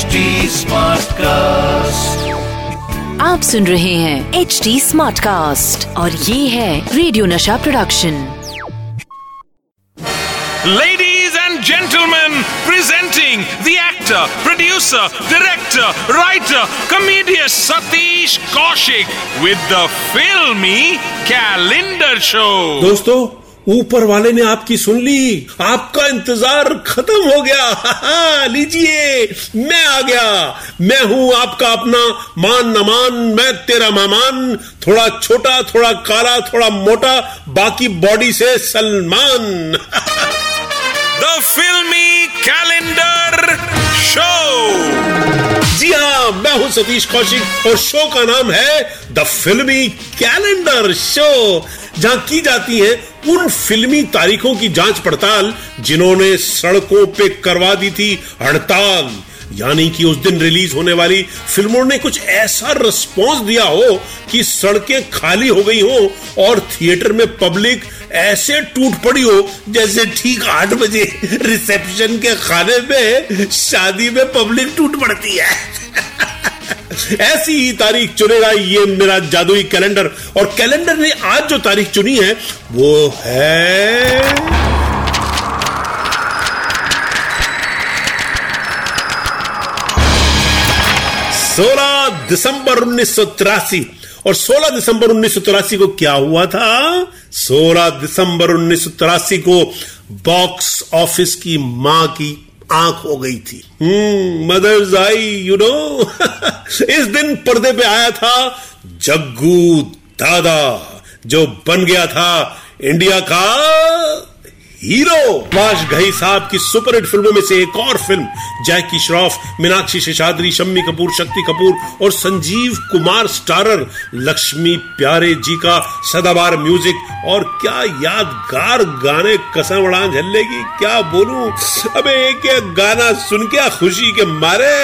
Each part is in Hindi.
HD Smartcast. आप सुन रहे हैं एच डी स्मार्ट कास्ट और ये है radio Nasha production Ladies and gentlemen, presenting the actor, producer, director, writer, comedian Satish Kaushik with the filmy calendar show. दोस्तों ऊपर वाले ने आपकी सुन ली। आपका इंतज़ार खत्म हो गया। लीजिए मैं आ गया। मैं हूँ आपका अपना मान न मान मैं तेरा मेहमान थोड़ा छोटा थोड़ा काला थोड़ा मोटा बाकी बॉडी से Salman. The filmi calendar show जी हाँ मैं हूँ सतीश कौशिक और शो का नाम है द फिल्मी कैलेंडर शो जहाँ की जाती है उन फिल्मी तारीखों की जाँच पड़ताल जिन्होंने सड़कों पे करवा दी थी, हड़ताल। यानी कि उस दिन रिलीज़ होने वाली फ़िल्मों ने कुछ ऐसा रिस्पॉन्स दिया हो कि सड़कें खाली हो गई हो और थिएटर में पब्लिक ऐसे टूट पड़ी हो, जैसे ठीक आठ बजे रिसेप्शन के खाने में, शादी में पब्लिक टूट पड़ती है। ऐसी ही तारीख चुनेगा ये मेरा जादुई कैलेंडर। और कैलेंडर ने आज जो तारीख चुनी है, वो है 16 दिसंबर उन्नीस सौ तिरासी। और 16 दिसंबर उन्नीस सौ तिरासी को क्या हुआ था? 16 दिसंबर उन्नीस सौ तिरासी को बॉक्स ऑफ़िस की माँ की आँख हो गई थी। मदर्स आई यू नो इस दिन पर्दे पे आया था जग्गू दादा, जो बन गया था इंडिया का हीरो। वाश घई साहब की सुपरहिट फ़िल्मों में से एक और फ़िल्म, जैकी श्रॉफ, मीनाक्षी शेषाद्री, शम्मी कपूर, शक्ति कपूर और संजीव कुमार स्टारर, लक्ष्मी प्यारे जी का सदाबार म्यूज़िक और क्या यादगार गाने कसम उड़ान झल्ले की क्या बोलूँ? अबे एक एक गाना सुन के खुशी के मारे,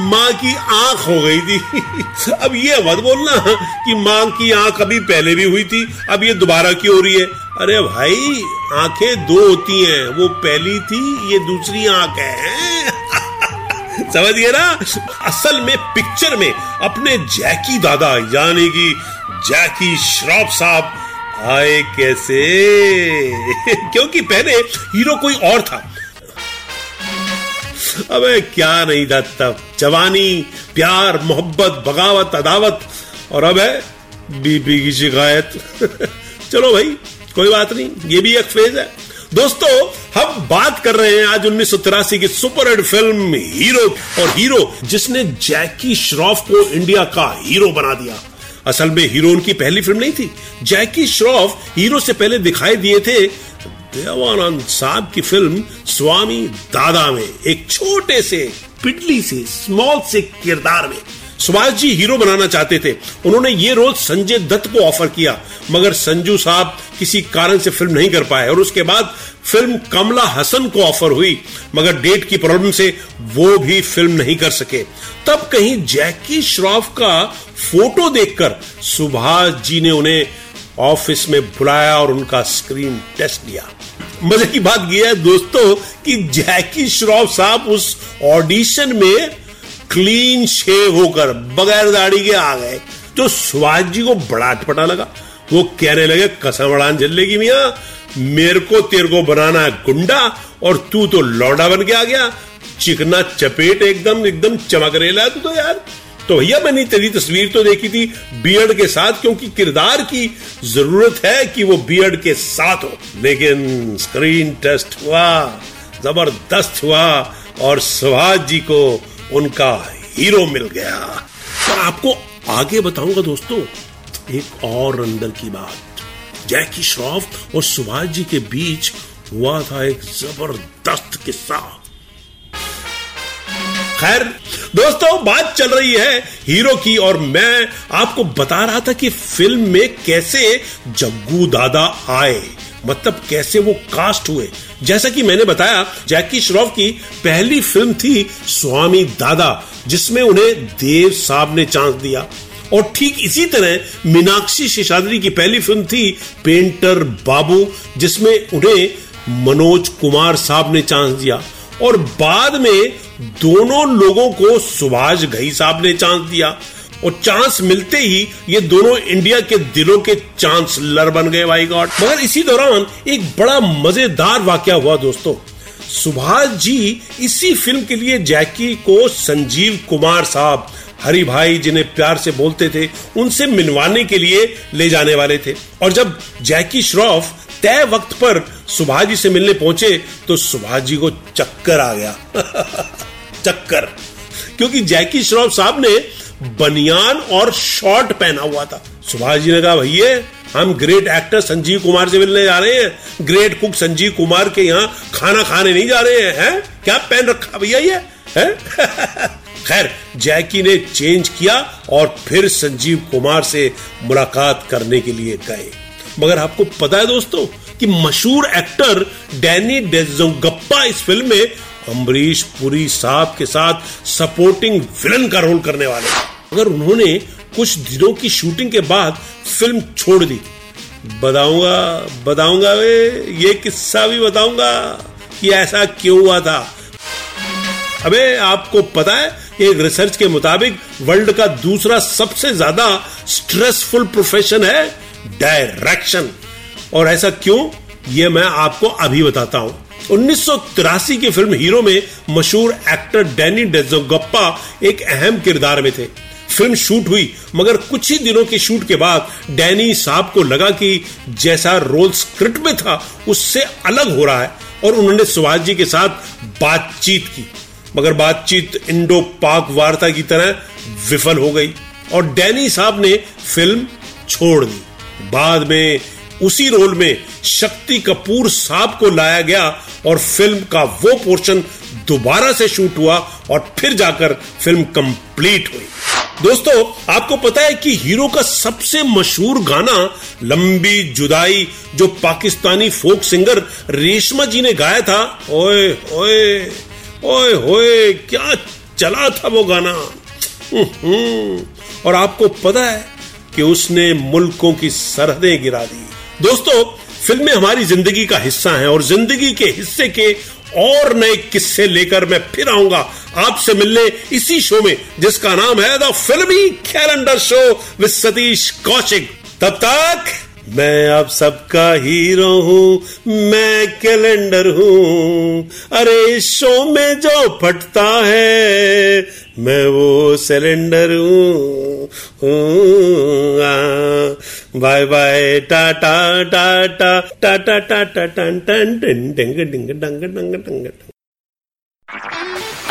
माँ की आँख हो गई थी। अब ये मत बोलना कि माँ की आँख अभी पहले भी हुई थी, अब ये दोबारा क्यों हो रही है? अरे भाई, आँखें दो होती हैं, वो पहली थी, ये दूसरी आँख है समझिए ना? असल में पिक्चर में अपने जैकी दादा, यानी कि जैकी श्रॉफ साहब, आए कैसे? क्योंकि पहले हीरो कोई और था। अबे, क्या नहीं था तब? जवानी, प्यार, मोहब्बत, बगावत, अदावत, और अब है, बीबी की शिकायत। चलो भाई कोई बात नहीं, ये भी एक फ़ेज़ है। दोस्तों, हम बात कर रहे हैं आज उन्नीस सौ तिरासी की सुपर हिट फ़िल्म हीरो और हीरो, जिसने जैकी श्रॉफ को इंडिया का हीरो बना दिया। असल में हीरो उनकी पहली फ़िल्म नहीं थी। जैकी श्रॉफ हीरो से पहले दिखाई दिए थे देवानंद साहब की फ़िल्म स्वामी दादा में, एक छोटे से पिटली से स्मॉल से किरदार में। सुभाष जी हीरो बनाना चाहते थे। उन्होंने ये रोल संजय दत्त को ऑफ़र किया। मगर संजू साहब किसी कारण से फ़िल्म नहीं कर पाए। और उसके बाद फ़िल्म कमला हसन को ऑफ़र हुई, मगर डेट की प्रॉब्लम से वो भी फ़िल्म नहीं कर सके। तब कहीं जैकी श्रॉफ का फ़ोटो देखकर सुभाष जी ने उन्हें ऑफ़िस में बुलाया और उनका स्क्रीन टेस्ट लिया मज़े की बात यह है दोस्तों कि जैकी श्रॉफ साहब उस ऑडिशन में क्लीन शेव होकर बगैर दाढ़ी के आ गए। तो सुभाष जी को बड़ा अटपटा लगा। वो कहने लगे, कसम उड़ान जल्ले की मिया। मेरे को, तेरे को बनाना है गुंडा और तू तो लौडा बन के आ गया। चिकना चपेट एकदम एकदम चमक रेला तू तो यार। तो भैया, मैंने तेरी तस्वीर तो देखी थी बियर्ड के साथ, क्योंकि किरदार की ज़रूरत है कि वो बियर्ड के साथ हो। लेकिन स्क्रीन टेस्ट हुआ, ज़बरदस्त हुआ और सुभाष जी को उनका हीरो मिल गया। और आपको आगे बताऊँगा दोस्तों एक और अंदर की बात। जैकी श्रॉफ और सुभाष जी के बीच हुआ था एक ज़बरदस्त किस्सा। खैर, दोस्तों, बात चल रही है हीरो की और मैं आपको बता रहा था कि फ़िल्म में कैसे जग्गू दादा आए मतलब कैसे वो कास्ट हुए। जैसा कि मैंने बताया, जैकी श्रॉफ की पहली फ़िल्म थी स्वामी दादा, जिसमें उन्हें देव साहब ने चांस दिया। और ठीक इसी तरह मीनाक्षी शेषाद्री की पहली फ़िल्म थी पेंटर बाबू, जिसमें उन्हें मनोज कुमार साहब ने चांस दिया और बाद में दोनों लोगों को सुभाष घई साहब ने चांस दिया। और चांस मिलते ही ये दोनों इंडिया के दिलों के चांसलर बन गए, भाई गॉड। मगर इसी दौरान एक बड़ा मज़ेदार वाक्य हुआ दोस्तों। सुभाष जी इसी फ़िल्म के लिए जैकी को संजीव कुमार साहब हरि भाई जिन्हें प्यार से बोलते थे, उनसे मिलवाने के लिए ले जाने वाले थे। और जब जैकी श्रॉफ तय वक्त पर सुभाष जी से मिलने पहुँचे तो सुभाष जी को चक्कर आ गया। चक्कर। क्योंकि जैकी श्रॉफ साहब ने बनियान और शॉर्ट पहना हुआ था। सुभाष जी ने कहा, भैया, हम ग्रेट एक्टर संजीव कुमार से मिलने जा रहे हैं। ग्रेट कुक संजीव कुमार के यहाँ खाना खाने नहीं जा रहे हैं, है? क्या पहन रखा भैया ये? है? खैर, जैकी ने चेंज किया और फिर संजीव कुमार से मुलाकात करने के लिए गए। मगर आपको पता है दोस्तों कि मशहूर एक्टर डैनी डेजोगप्पा इस फ़िल्म में अम्बरीश पुरी साहब के साथ सपोर्टिंग विलन का रोल करने वाले अगर उन्होंने कुछ दिनों की शूटिंग के बाद फ़िल्म छोड़ दी। बताऊँगा बताऊँगा वे, ये किस्सा भी बताऊँगा कि ऐसा क्यों हुआ था। अबे, आपको पता है एक रिसर्च के मुताबिक वर्ल्ड का दूसरा सबसे ज़्यादा स्ट्रेसफुल प्रोफेशन है डायरेक्शन और ऐसा क्यों? ये मैं आपको अभी बताता हूँ। उन्नीस की फ़िल्म हीरो में मशहूर एक्टर डैनी डेजोगप्पा एक अहम किरदार में थे। फ़िल्म शूट हुई, मगर कुछ ही दिनों के शूट के बाद डैनी साहब को लगा कि जैसा रोल स्क्रिप्ट में था, उससे अलग हो रहा है। और उन्होंने सुभाष जी के साथ बातचीत की। मगर बातचीत इंडो पाक वार्ता की तरह विफल हो गई और डैनी साहब ने फ़िल्म छोड़ दी। बाद में उसी रोल में शक्ति कपूर साहब को लाया गया और फ़िल्म का वो पोर्शन दोबारा से शूट हुआ और फिर जाकर फ़िल्म कंप्लीट हुई। दोस्तों, आपको पता है कि हीरो का सबसे मशहूर गाना लंबी जुदाई, जो पाकिस्तानी फोक सिंगर रेशमा जी ने गाया था, ओए ओए। ओए होए, क्या चला था वो गाना? और आपको पता है कि उसने मुल्कों की सरहदें गिरा दी। दोस्तों, फ़िल्में हमारी ज़िंदगी का हिस्सा हैं और ज़िंदगी के हिस्से के और नए किस्से लेकर मैं फिर आऊँगा आपसे मिलने इसी शो में, जिसका नाम है the filmi calendar show with Satish Kaushik. तब तक मैं आप सबका हीरो हूँ मैं कैलेंडर हूँ अरे इस शो में जो फटता है मैं वो सिलेंडर हूँ bye bye tata tata tata tata ton टन टिंग डिंग डिंग डंग डंग